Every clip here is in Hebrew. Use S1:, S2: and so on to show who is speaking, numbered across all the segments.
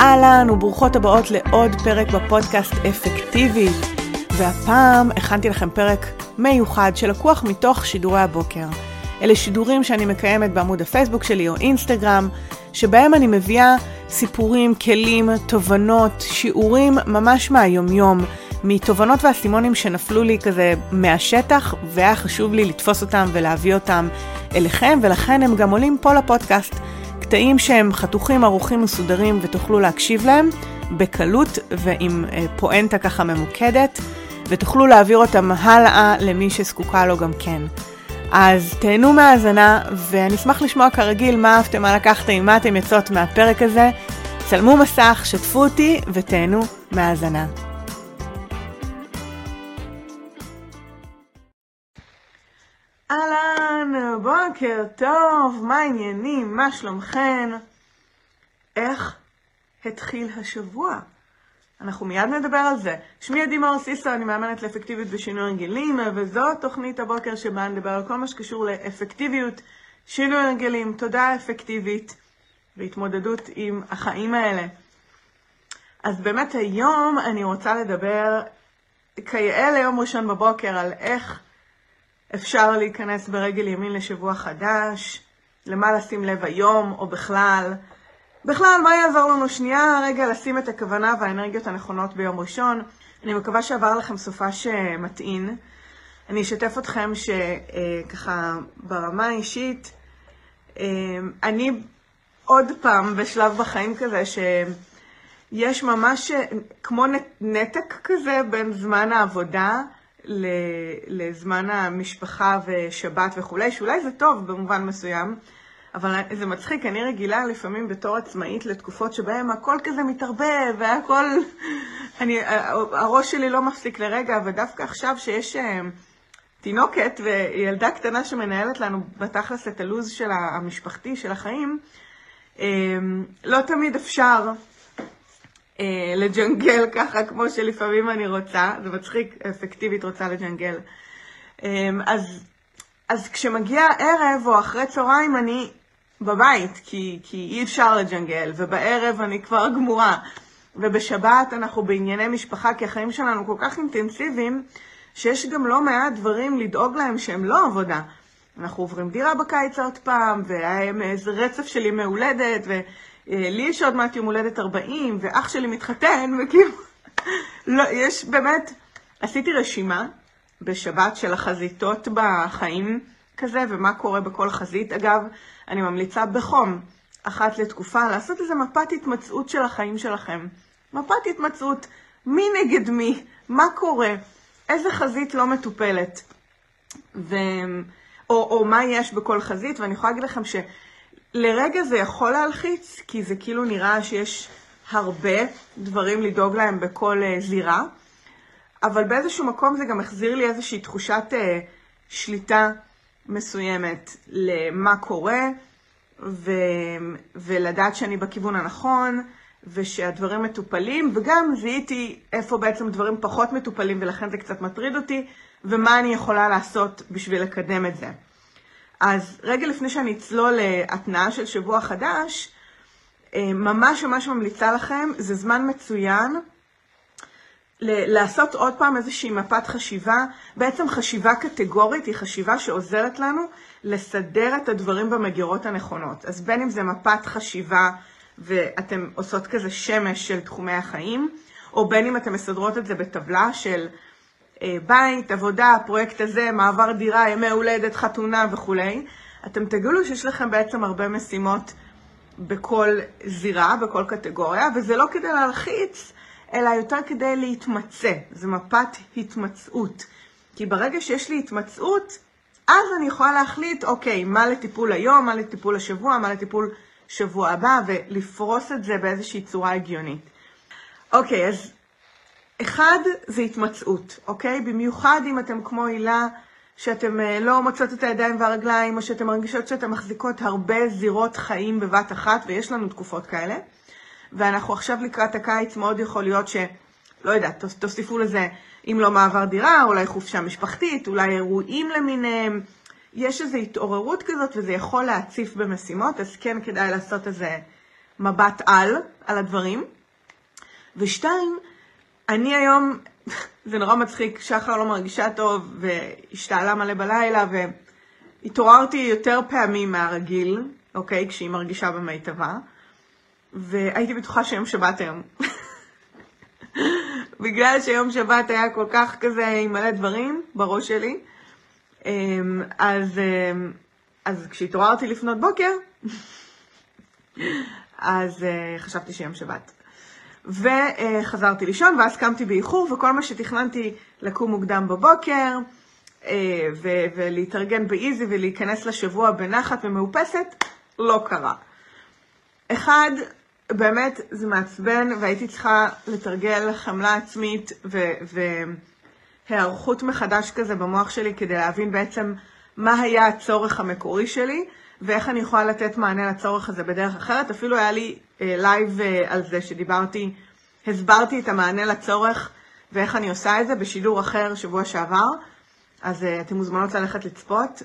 S1: אהלן וברוכות הבאות לעוד פרק בפודקאסט אפקטיבית. והפעם הכנתי לכם פרק מיוחד שלקוח מתוך שידורי הבוקר. אלה שידורים שאני מקיימת בעמוד הפייסבוק שלי או אינסטגרם, שבהם אני מביאה סיפורים, כלים, תובנות, שיעורים ממש מהיומיום, מתובנות ואסימונים שנפלו לי כזה מהשטח, והיה חשוב לי לתפוס אותם ולהביא אותם אליכם, ולכן הם גם עולים פה לפודקאסט. קטעים שהם חתוכים, ערוכים, מסודרים ותוכלו להקשיב להם בקלות ועם אה, פואנטה ככה ממוקדת, ותוכלו להעביר אותם הלאה למי שזקוקה לו גם כן. אז תהנו מהאזנה, ואני אשמח לשמוע כרגיל מה אהבתם, מה לקחתם, מה אתם יוצאות מהפרק הזה. צלמו מסך, שתפו אותי ותהנו מהאזנה. בוקר טוב, מה העניינים, מה שלומכן? איך התחיל השבוע? אנחנו מיד נדבר על זה. שמי עדי מאור סיסו, אני מאמנת לאפקטיביות בשינוי הרגלים, וזו תוכנית הבוקר שבה נדבר על כל מה שקשור לאפקטיביות, שינוי הרגלים, תודעה אפקטיבית והתמודדות עם החיים האלה. אז באמת היום אני רוצה לדבר כיאה ליום ראשון בבוקר על איך אפשר להיכנס ברגל ימין לשבוע חדש, למה לשים לב היום או בכלל. בכלל, מה יעזור לנו שנייה רגע לשים את הכוונה והאנרגיות הנכונות ביום ראשון. אני מקווה שעבר לכם סופש מטעין. אני אשתף אתכם שככה ברמה האישית, אני עוד פעם בשלב בחיים כזה שיש ממש כמו נתק כזה בין זמן העבודה לזמן המשפחה ושבת וכולי, שאולי זה טוב במובן מסוים, אבל זה מצחיק, אני רגילה לפעמים בתור עצמאית לתקופות שבהן הכל כזה מתערבב והכל... אני, הראש שלי לא מפסיק לרגע, ודווקא עכשיו שיש אה, תינוקת וילדה קטנה שמנהלת לנו בתכלס את הלו"ז של המשפחתי, של החיים, אה, לא תמיד אפשר אה, לג'נגל ככה, כמו שלפעמים אני רוצה, זה מצחיק, אפקטיבית רוצה לג'נגל. אה, אז, אז כשמגיע ערב או אחרי צהריים אני בבית, כי, כי אי אפשר לג'נגל, ובערב אני כבר גמורה, ובשבת אנחנו בענייני משפחה, כי החיים שלנו כל כך אינטנסיביים, שיש גם לא מעט דברים לדאוג להם שהם לא עבודה. אנחנו עוברים דירה בקיץ עוד פעם, והיה איזה רצף של ימי הולדת, לי יש עוד מעט יום הולדת 40, ואח שלי מתחתן, וכאילו, לא, יש באמת, עשיתי רשימה בשבת של החזיתות בחיים כזה, ומה קורה בכל חזית. אגב, אני ממליצה בחום, אחת לתקופה, לעשות איזה מפת התמצאות של החיים שלכם. מפת התמצאות, מי נגד מי, מה קורה, איזה חזית לא מטופלת, ו... או, או מה יש בכל חזית, ואני יכולה להגיד לכם ש... לרגע זה יכול להלחיץ, כי זה כאילו נראה שיש הרבה דברים לדאוג להם בכל uh, זירה, אבל באיזשהו מקום זה גם החזיר לי איזושהי תחושת uh, שליטה מסוימת למה קורה, ו... ולדעת שאני בכיוון הנכון, ושהדברים מטופלים, וגם זיהיתי איפה בעצם דברים פחות מטופלים ולכן זה קצת מטריד אותי, ומה אני יכולה לעשות בשביל לקדם את זה. אז רגע לפני שאני אצלול להתנאה של שבוע חדש, אה, ממש ממש ממליצה לכם, זה זמן מצוין לעשות עוד פעם איזושהי מפת חשיבה. בעצם חשיבה קטגורית היא חשיבה שעוזרת לנו לסדר את הדברים במגירות הנכונות. אז בין אם זה מפת חשיבה ואתם עושות כזה שמש של תחומי החיים, או בין אם אתם מסדרות את זה בטבלה של בית, עבודה, הפרויקט הזה, מעבר דירה, ימי הולדת, חתונה וכולי, אתם תגלו שיש לכם בעצם הרבה משימות בכל זירה, בכל קטגוריה, וזה לא כדי להלחיץ, אלא יותר כדי להתמצא. זה מפת התמצאות. כי ברגע שיש לי התמצאות, אז אני יכולה להחליט, אוקיי, מה לטיפול היום, מה לטיפול השבוע, מה לטיפול שבוע הבא, ולפרוס את זה באיזושהי צורה הגיונית. אוקיי, אז אחד זה התמצאות, אוקיי? במיוחד אם אתם כמו הילה, שאתם אה, לא מוצאות את הידיים והרגליים, או שאתם מרגישות שאתם מחזיקות הרבה זירות חיים בבת אחת, ויש לנו תקופות כאלה. ואנחנו עכשיו לקראת הקיץ, מאוד יכול להיות ש... לא יודעת, תוסיפו לזה, אם לא מעבר דירה, אולי חופשה משפחתית, אולי אירועים למיניהם. יש איזו התעוררות כזאת, וזה יכול להציף במשימות, אז כן כדאי לעשות איזה מבט על, על הדברים. ושתיים, אני היום, זה נורא מצחיק, שחר לא מרגישה טוב והשתעלה מלא בלילה והתעוררתי יותר פעמים מהרגיל, אוקיי? כשהיא מרגישה במיטבה. והייתי בטוחה שיום שבת היום. בגלל שיום שבת היה כל כך כזה עם מלא דברים בראש שלי, אמ, אז, אמ, אז כשהתעוררתי לפנות בוקר, אז אה, חשבתי שיום שבת. וחזרתי לישון, ואז קמתי באיחור, וכל מה שתכננתי לקום מוקדם בבוקר, אה, ולהתארגן באיזי ולהיכנס לשבוע בנחת ומאופסת, לא קרה. אחד, באמת זה מעצבן, והייתי צריכה לתרגל חמלה עצמית והיערכות מחדש כזה במוח שלי כדי להבין בעצם מה היה הצורך המקורי שלי, ואיך אני יכולה לתת מענה לצורך הזה בדרך אחרת. אפילו היה לי live uh, uh, על זה שדיברתי, הסברתי את המענה לצורך ואיך אני עושה את זה בשידור אחר שבוע שעבר, אז uh, אתם מוזמנות ללכת לצפות.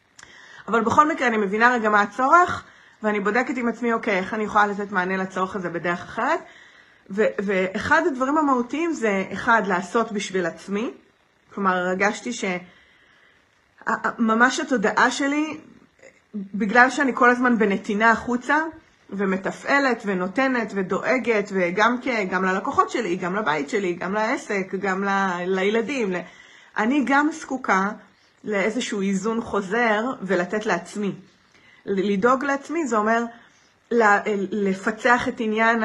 S1: אבל בכל מקרה אני מבינה רגע מה הצורך, ואני בודקת עם עצמי, אוקיי, איך אני יכולה לתת מענה לצורך הזה בדרך אחרת. ו- ואחד הדברים המהותיים זה, אחד, לעשות בשביל עצמי. כלומר, הרגשתי שממש התודעה שלי, בגלל שאני כל הזמן בנתינה החוצה, ומתפעלת ונותנת ודואגת, וגם גם ללקוחות שלי, גם לבית שלי, גם לעסק, גם ל- לילדים. אני גם זקוקה לאיזשהו איזון חוזר ולתת לעצמי. לדאוג לעצמי זה אומר לפצח את עניין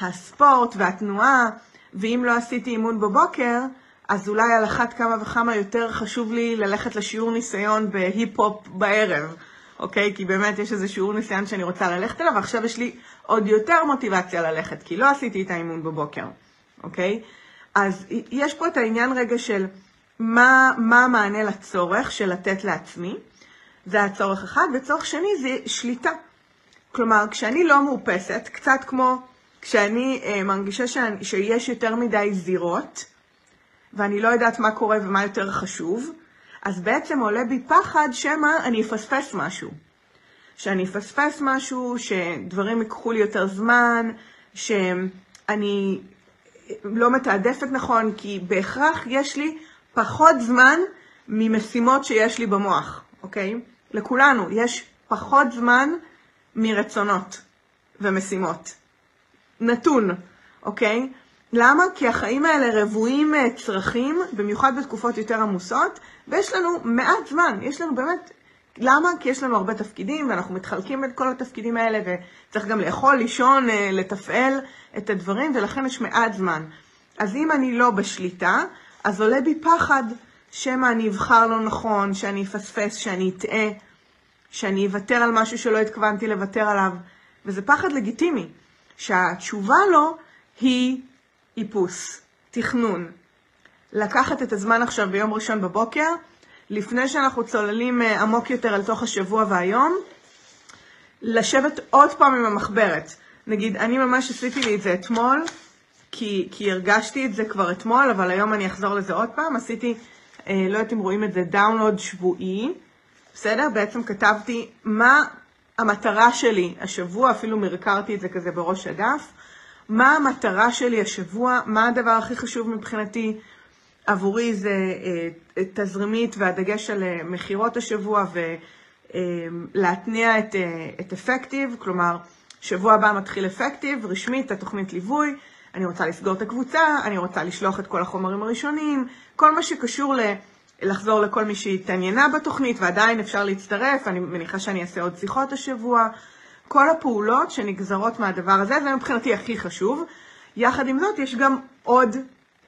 S1: הספורט והתנועה, ואם לא עשיתי אימון בבוקר, אז אולי על אחת כמה וכמה יותר חשוב לי ללכת לשיעור ניסיון בהיפ-הופ בערב, אוקיי? כי באמת יש איזה שיעור ניסיון שאני רוצה ללכת אליו, ועכשיו יש לי עוד יותר מוטיבציה ללכת, כי לא עשיתי את האימון בבוקר, אוקיי? אז יש פה את העניין רגע של מה, מה המענה לצורך של לתת לעצמי, זה הצורך אחד, וצורך שני זה שליטה. כלומר, כשאני לא מאופסת, קצת כמו כשאני אה, מרגישה שאני, שיש יותר מדי זירות, ואני לא יודעת מה קורה ומה יותר חשוב, אז בעצם עולה בי פחד שמא אני אפספס משהו. שאני אפספס משהו, שדברים ייקחו לי יותר זמן, שאני לא מתעדפת נכון, כי בהכרח יש לי פחות זמן ממשימות שיש לי במוח, אוקיי? לכולנו יש פחות זמן מרצונות ומשימות. נתון, אוקיי? למה? כי החיים האלה רבועים אה, צרכים, במיוחד בתקופות יותר עמוסות, ויש לנו מעט זמן, יש לנו באמת... למה? כי יש לנו הרבה תפקידים, ואנחנו מתחלקים את כל התפקידים האלה, וצריך גם לאכול, לישון, אה, לתפעל את הדברים, ולכן יש מעט זמן. אז אם אני לא בשליטה, אז עולה בי פחד שמא אני אבחר לא נכון, שאני אפספס, שאני אטעה, שאני אוותר על משהו שלא התכוונתי לוותר עליו, וזה פחד לגיטימי, שהתשובה לו היא איפוס, תכנון. לקחת את הזמן עכשיו ביום ראשון בבוקר, לפני שאנחנו צוללים אה, עמוק יותר אל תוך השבוע והיום, לשבת עוד פעם עם המחברת. נגיד, אני ממש עשיתי לי את זה אתמול, כי, כי הרגשתי את זה כבר אתמול, אבל היום אני אחזור לזה עוד פעם. עשיתי, אה, לא יודעת אם רואים את זה, דאונלוד שבועי, בסדר? בעצם כתבתי מה המטרה שלי השבוע, אפילו מרקרתי את זה כזה בראש הדף. מה המטרה שלי השבוע, מה הדבר הכי חשוב מבחינתי? עבורי זה אה, תזרימית והדגש על אה, מכירות השבוע ולהתניע אה, את, את אפקטיב, כלומר, שבוע הבא מתחיל אפקטיב, רשמית, התוכנית ליווי, אני רוצה לסגור את הקבוצה, אני רוצה לשלוח את כל החומרים הראשונים, כל מה שקשור ל... לחזור לכל מי שהתעניינה בתוכנית ועדיין אפשר להצטרף, אני מניחה שאני אעשה עוד שיחות השבוע. כל הפעולות שנגזרות מהדבר הזה, זה מבחינתי הכי חשוב. יחד עם זאת, יש גם עוד,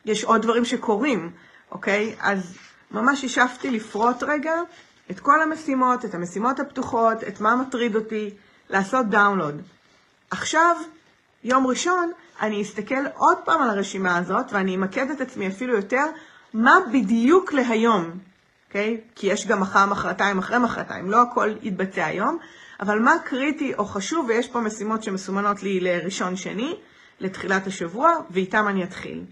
S1: יש עוד דברים שקורים, אוקיי? אז ממש השאפתי לפרוט רגע את כל המשימות, את המשימות הפתוחות, את מה מטריד אותי, לעשות דאונלוד. עכשיו, יום ראשון, אני אסתכל עוד פעם על הרשימה הזאת, ואני אמקד את עצמי אפילו יותר מה בדיוק להיום, אוקיי? Okay? כי יש גם מחר, מחרתיים, אחרי מחרתיים, לא הכל יתבצע היום, אבל מה קריטי או חשוב, ויש פה משימות שמסומנות לי לראשון שני, לתחילת השבוע, ואיתם אני אתחיל.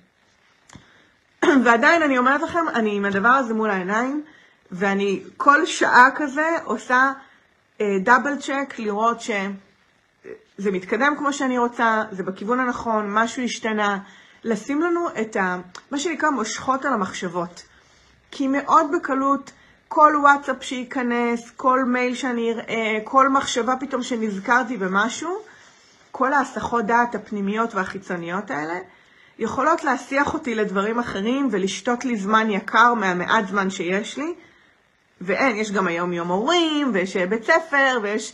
S1: ועדיין אני אומרת לכם, אני עם הדבר הזה מול העיניים, ואני כל שעה כזה עושה דאבל uh, צ'ק לראות זה מתקדם כמו שאני רוצה, זה בכיוון הנכון, משהו השתנה, לשים לנו את ה, מה שנקרא מושכות על המחשבות. כי מאוד בקלות, כל וואטסאפ שייכנס, כל מייל שאני אראה, כל מחשבה פתאום שנזכרתי במשהו, כל ההסחות דעת הפנימיות והחיצוניות האלה, יכולות להסיח אותי לדברים אחרים ולשתות לי זמן יקר מהמעט זמן שיש לי. ואין, יש גם היום יום הורים, ויש בית ספר, ויש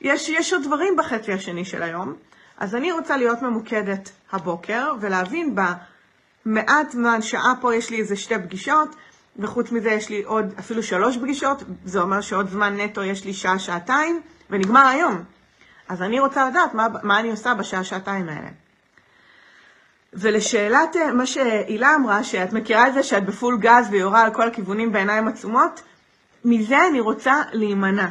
S1: יש, יש עוד דברים בחצי השני של היום. אז אני רוצה להיות ממוקדת הבוקר, ולהבין במעט זמן, שעה פה יש לי איזה שתי פגישות, וחוץ מזה יש לי עוד אפילו שלוש פגישות, זה אומר שעוד זמן נטו יש לי שעה, שעתיים, ונגמר היום. אז אני רוצה לדעת מה, מה אני עושה בשעה, שעתיים האלה. ולשאלת אה, מה שהילה אמרה, שאת מכירה את זה שאת בפול גז ויורה על כל הכיוונים בעיניים עצומות, מזה אני רוצה להימנע.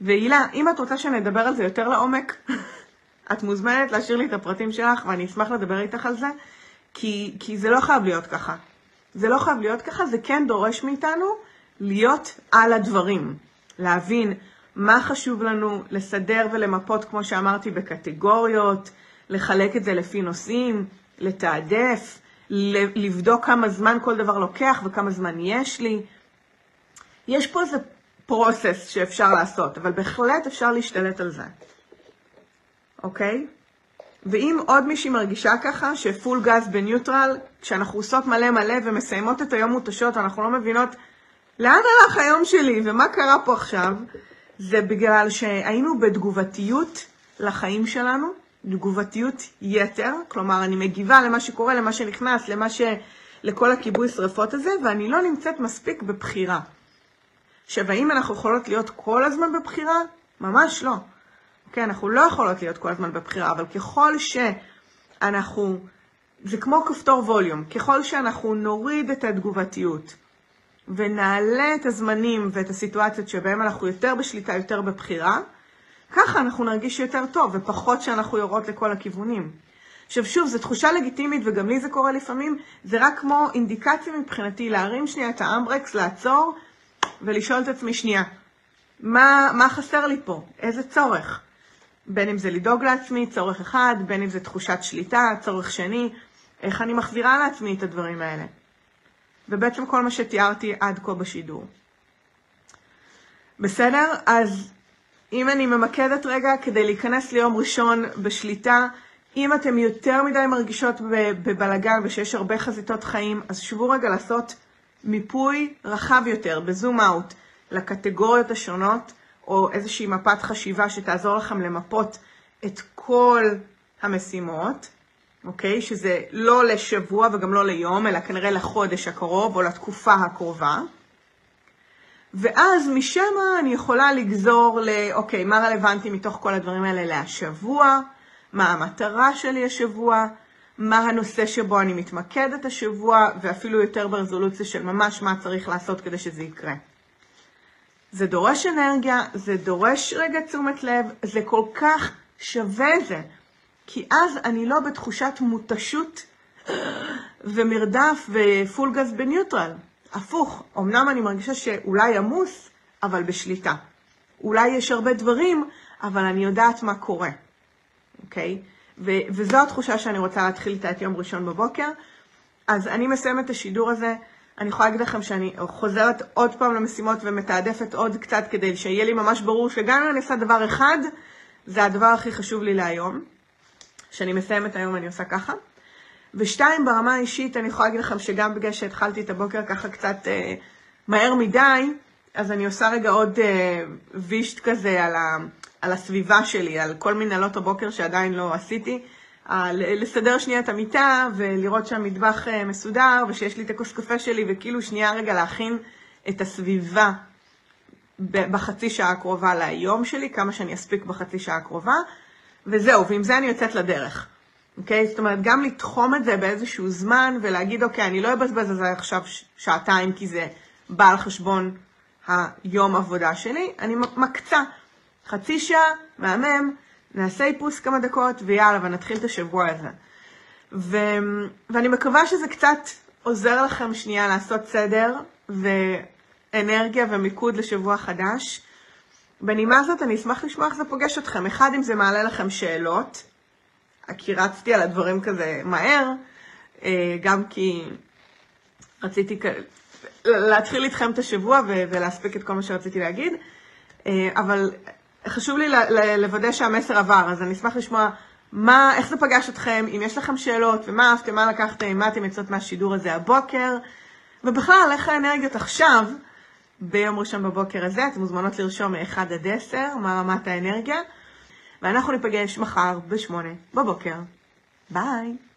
S1: והילה, אם את רוצה שנדבר על זה יותר לעומק, את מוזמנת להשאיר לי את הפרטים שלך ואני אשמח לדבר איתך על זה, כי, כי זה לא חייב להיות ככה. זה לא חייב להיות ככה, זה כן דורש מאיתנו להיות על הדברים, להבין מה חשוב לנו, לסדר ולמפות, כמו שאמרתי, בקטגוריות, לחלק את זה לפי נושאים, לתעדף, לבדוק כמה זמן כל דבר לוקח וכמה זמן יש לי. יש פה איזה פרוסס שאפשר לעשות, אבל בהחלט אפשר להשתלט על זה, אוקיי? ואם עוד מישהי מרגישה ככה, שפול גז בניוטרל, כשאנחנו עושות מלא מלא ומסיימות את היום מותשות, אנחנו לא מבינות לאן הלך היום שלי ומה קרה פה עכשיו, זה בגלל שהיינו בתגובתיות לחיים שלנו, תגובתיות יתר, כלומר אני מגיבה למה שקורה, למה שנכנס, למה ש... לכל הכיבוי שרפות הזה, ואני לא נמצאת מספיק בבחירה. עכשיו, האם אנחנו יכולות להיות כל הזמן בבחירה? ממש לא. כן, אנחנו לא יכולות להיות כל הזמן בבחירה, אבל ככל שאנחנו, זה כמו כפתור ווליום, ככל שאנחנו נוריד את התגובתיות ונעלה את הזמנים ואת הסיטואציות שבהם אנחנו יותר בשליטה, יותר בבחירה, ככה אנחנו נרגיש יותר טוב, ופחות שאנחנו יורות לכל הכיוונים. עכשיו שוב, זו תחושה לגיטימית, וגם לי זה קורה לפעמים, זה רק כמו אינדיקציה מבחינתי להרים שנייה את האמברקס, לעצור, ולשאול את עצמי שנייה, מה, מה חסר לי פה? איזה צורך? בין אם זה לדאוג לעצמי, צורך אחד, בין אם זה תחושת שליטה, צורך שני, איך אני מחזירה לעצמי את הדברים האלה. ובעצם כל מה שתיארתי עד כה בשידור. בסדר? אז אם אני ממקדת רגע כדי להיכנס ליום ראשון בשליטה, אם אתם יותר מדי מרגישות בבלגן ושיש הרבה חזיתות חיים, אז שבו רגע לעשות מיפוי רחב יותר, בזום אאוט, לקטגוריות השונות, או איזושהי מפת חשיבה שתעזור לכם למפות את כל המשימות, אוקיי? שזה לא לשבוע וגם לא ליום, אלא כנראה לחודש הקרוב או לתקופה הקרובה. ואז משם אני יכולה לגזור ל, אוקיי, מה רלוונטי מתוך כל הדברים האלה להשבוע, מה המטרה שלי השבוע, מה הנושא שבו אני מתמקדת השבוע, ואפילו יותר ברזולוציה של ממש מה צריך לעשות כדי שזה יקרה. זה דורש אנרגיה, זה דורש רגע תשומת לב, זה כל כך שווה זה, כי אז אני לא בתחושת מותשות ומרדף ופול גז בניוטרל. הפוך, אמנם אני מרגישה שאולי עמוס, אבל בשליטה. אולי יש הרבה דברים, אבל אני יודעת מה קורה, אוקיי? Okay? וזו התחושה שאני רוצה להתחיל איתה את יום ראשון בבוקר. אז אני מסיימת את השידור הזה. אני יכולה להגיד לכם שאני חוזרת עוד פעם למשימות ומתעדפת עוד קצת כדי שיהיה לי ממש ברור שגם אם אני עושה דבר אחד, זה הדבר הכי חשוב לי להיום. כשאני מסיימת היום אני עושה ככה. ושתיים, ברמה האישית, אני יכולה להגיד לכם שגם בגלל שהתחלתי את הבוקר ככה קצת אה, מהר מדי, אז אני עושה רגע עוד אה, וישט כזה על, ה, על הסביבה שלי, על כל מנהלות הבוקר שעדיין לא עשיתי. לסדר שנייה את המיטה ולראות שהמטבח אה, מסודר ושיש לי את הכוס קפה שלי וכאילו שנייה רגע להכין את הסביבה בחצי שעה הקרובה ליום שלי, כמה שאני אספיק בחצי שעה הקרובה, וזהו, ועם זה אני יוצאת לדרך. אוקיי? זאת אומרת, גם לתחום את זה באיזשהו זמן ולהגיד, אוקיי, אני לא אבזבז על זה עכשיו שעתיים כי זה בא על חשבון היום עבודה שלי, אני מקצה חצי שעה, מהמם, נעשה איפוס כמה דקות ויאללה, ונתחיל את השבוע הזה. ו... ואני מקווה שזה קצת עוזר לכם שנייה לעשות סדר ואנרגיה ומיקוד לשבוע חדש. בנימה הזאת אני אשמח לשמוע איך זה פוגש אתכם. אחד, אם זה מעלה לכם שאלות, כי רצתי על הדברים כזה מהר, אה, גם כי רציתי להתחיל איתכם את השבוע ולהספיק את כל מה שרציתי להגיד, אה, אבל חשוב לי לוודא שהמסר עבר, אז אני אשמח לשמוע מה, איך זה פגש אתכם, אם יש לכם שאלות, ומה אהבתם, מה לקחתם, מה אתם יוצאות מהשידור הזה הבוקר, ובכלל, איך האנרגיות עכשיו, ביום ראשון בבוקר הזה, אתם מוזמנות לרשום מ-1 עד 10, מה רמת האנרגיה, ואנחנו ניפגש מחר ב-8 בבוקר. ביי.